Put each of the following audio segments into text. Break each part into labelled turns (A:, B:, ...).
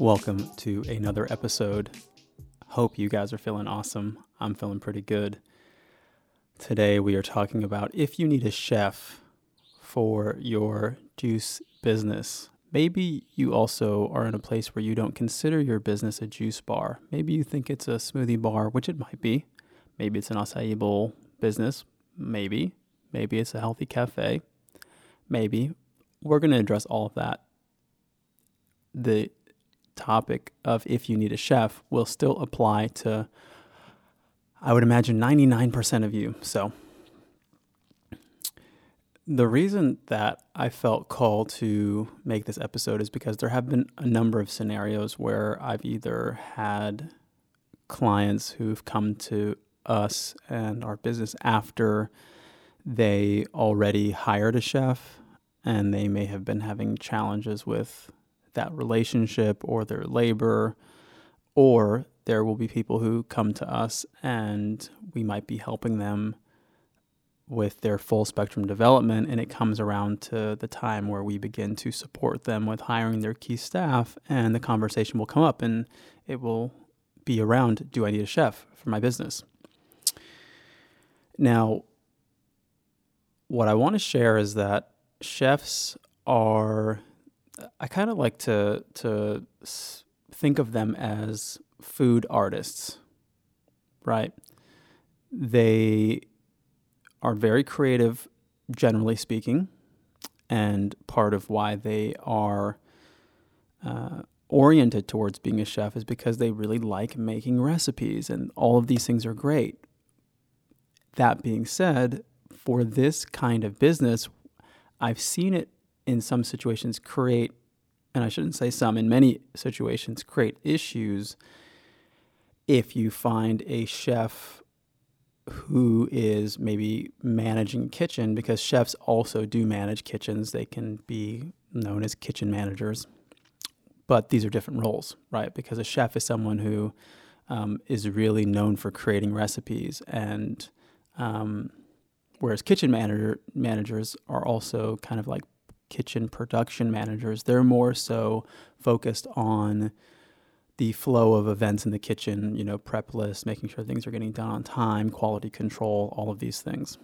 A: Welcome to another episode. Hope you guys are feeling awesome. I'm feeling pretty good. Today, we are talking about if you need a chef for your juice business. Maybe you also are in a place where you don't consider your business a juice bar. Maybe you think it's a smoothie bar, which it might be. Maybe it's an acai bowl business. Maybe. Maybe it's a healthy cafe. Maybe. We're going to address all of that. The topic of if you need a chef will still apply to, I would imagine, 99% of you. So, the reason that I felt called to make this episode is because there have been a number of scenarios where I've either had clients who've come to us and our business after they already hired a chef and they may have been having challenges with that relationship or their labor, or there will be people who come to us and we might be helping them with their full spectrum development and it comes around to the time where we begin to support them with hiring their key staff and the conversation will come up and it will be around do I need a chef for my business? Now, what I want to share is that chefs are I kind of like to to think of them as food artists, right? They are very creative, generally speaking, and part of why they are uh, oriented towards being a chef is because they really like making recipes, and all of these things are great. That being said, for this kind of business, I've seen it in some situations create, and I shouldn't say some, in many situations create issues if you find a chef who is maybe managing kitchen because chefs also do manage kitchens. They can be known as kitchen managers, but these are different roles, right? Because a chef is someone who um, is really known for creating recipes and um, Whereas kitchen manager managers are also kind of like kitchen production managers. They're more so focused on the flow of events in the kitchen, you know, prep lists, making sure things are getting done on time, quality control, all of these things.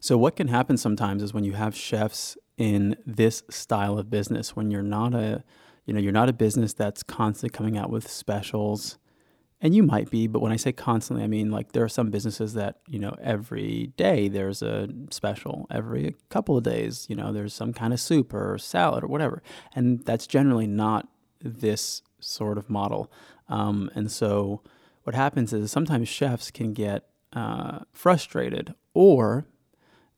A: So what can happen sometimes is when you have chefs in this style of business, when you're not a, you know, you're not a business that's constantly coming out with specials and you might be, but when I say constantly, I mean like there are some businesses that, you know, every day there's a special, every couple of days, you know, there's some kind of soup or salad or whatever. And that's generally not this sort of model. Um, and so what happens is sometimes chefs can get uh, frustrated or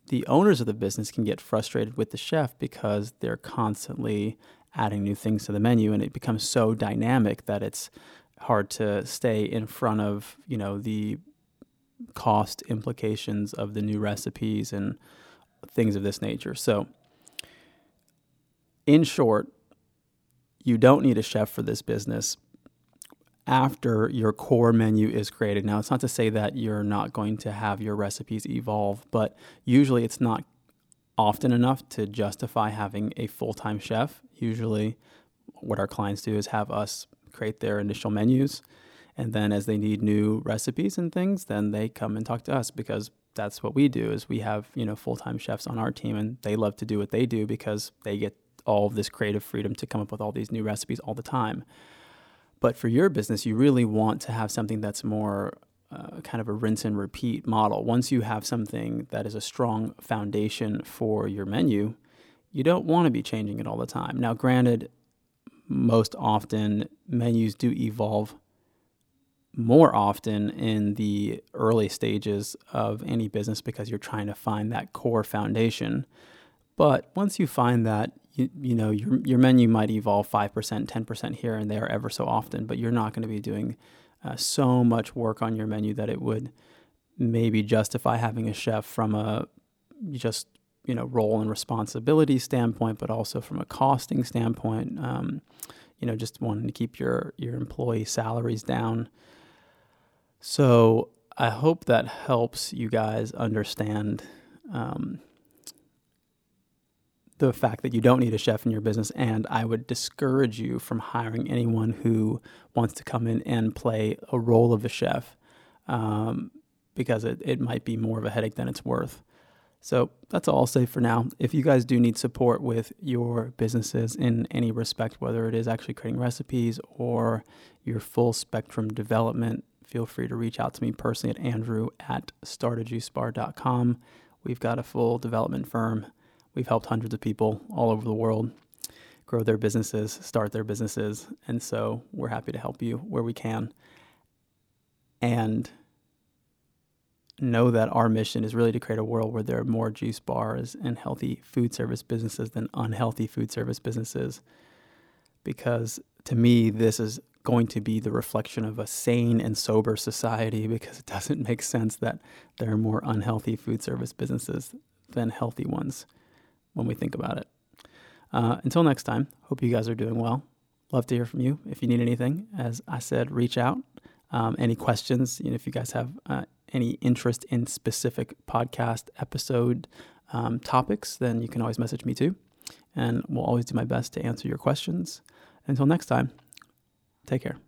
A: the owners of the business can get frustrated with the chef because they're constantly adding new things to the menu and it becomes so dynamic that it's hard to stay in front of you know the cost implications of the new recipes and things of this nature. So, in short, you don't need a chef for this business after your core menu is created. Now, it's not to say that you're not going to have your recipes evolve, but usually it's not often enough to justify having a full time chef. Usually, what our clients do is have us create their initial menus. And then as they need new recipes and things, then they come and talk to us because that's what we do is we have, you know, full-time chefs on our team and they love to do what they do because they get all of this creative freedom to come up with all these new recipes all the time. But for your business, you really want to have something that's more uh, kind of a rinse and repeat model. Once you have something that is a strong foundation for your menu, you don't want to be changing it all the time. Now, granted, most often menus do evolve more often in the early stages of any business because you're trying to find that core foundation. But once you find that, you, you know your your menu might evolve 5% 10% here and there ever so often but you're not going to be doing uh, so much work on your menu that it would maybe justify having a chef from a just you know role and responsibility standpoint but also from a costing standpoint um, you know just wanting to keep your your employee salaries down so i hope that helps you guys understand um, the fact that you don't need a chef in your business, and I would discourage you from hiring anyone who wants to come in and play a role of a chef um, because it, it might be more of a headache than it's worth. So that's all I'll say for now. If you guys do need support with your businesses in any respect, whether it is actually creating recipes or your full spectrum development, feel free to reach out to me personally at andrew at startajuicebar.com. We've got a full development firm We've helped hundreds of people all over the world grow their businesses, start their businesses. And so we're happy to help you where we can. And know that our mission is really to create a world where there are more juice bars and healthy food service businesses than unhealthy food service businesses. Because to me, this is going to be the reflection of a sane and sober society because it doesn't make sense that there are more unhealthy food service businesses than healthy ones when we think about it. Uh, until next time, hope you guys are doing well. Love to hear from you. If you need anything, as I said, reach out. Um, any questions, you know, if you guys have uh, any interest in specific podcast episode um, topics, then you can always message me too. And we'll always do my best to answer your questions. Until next time, take care.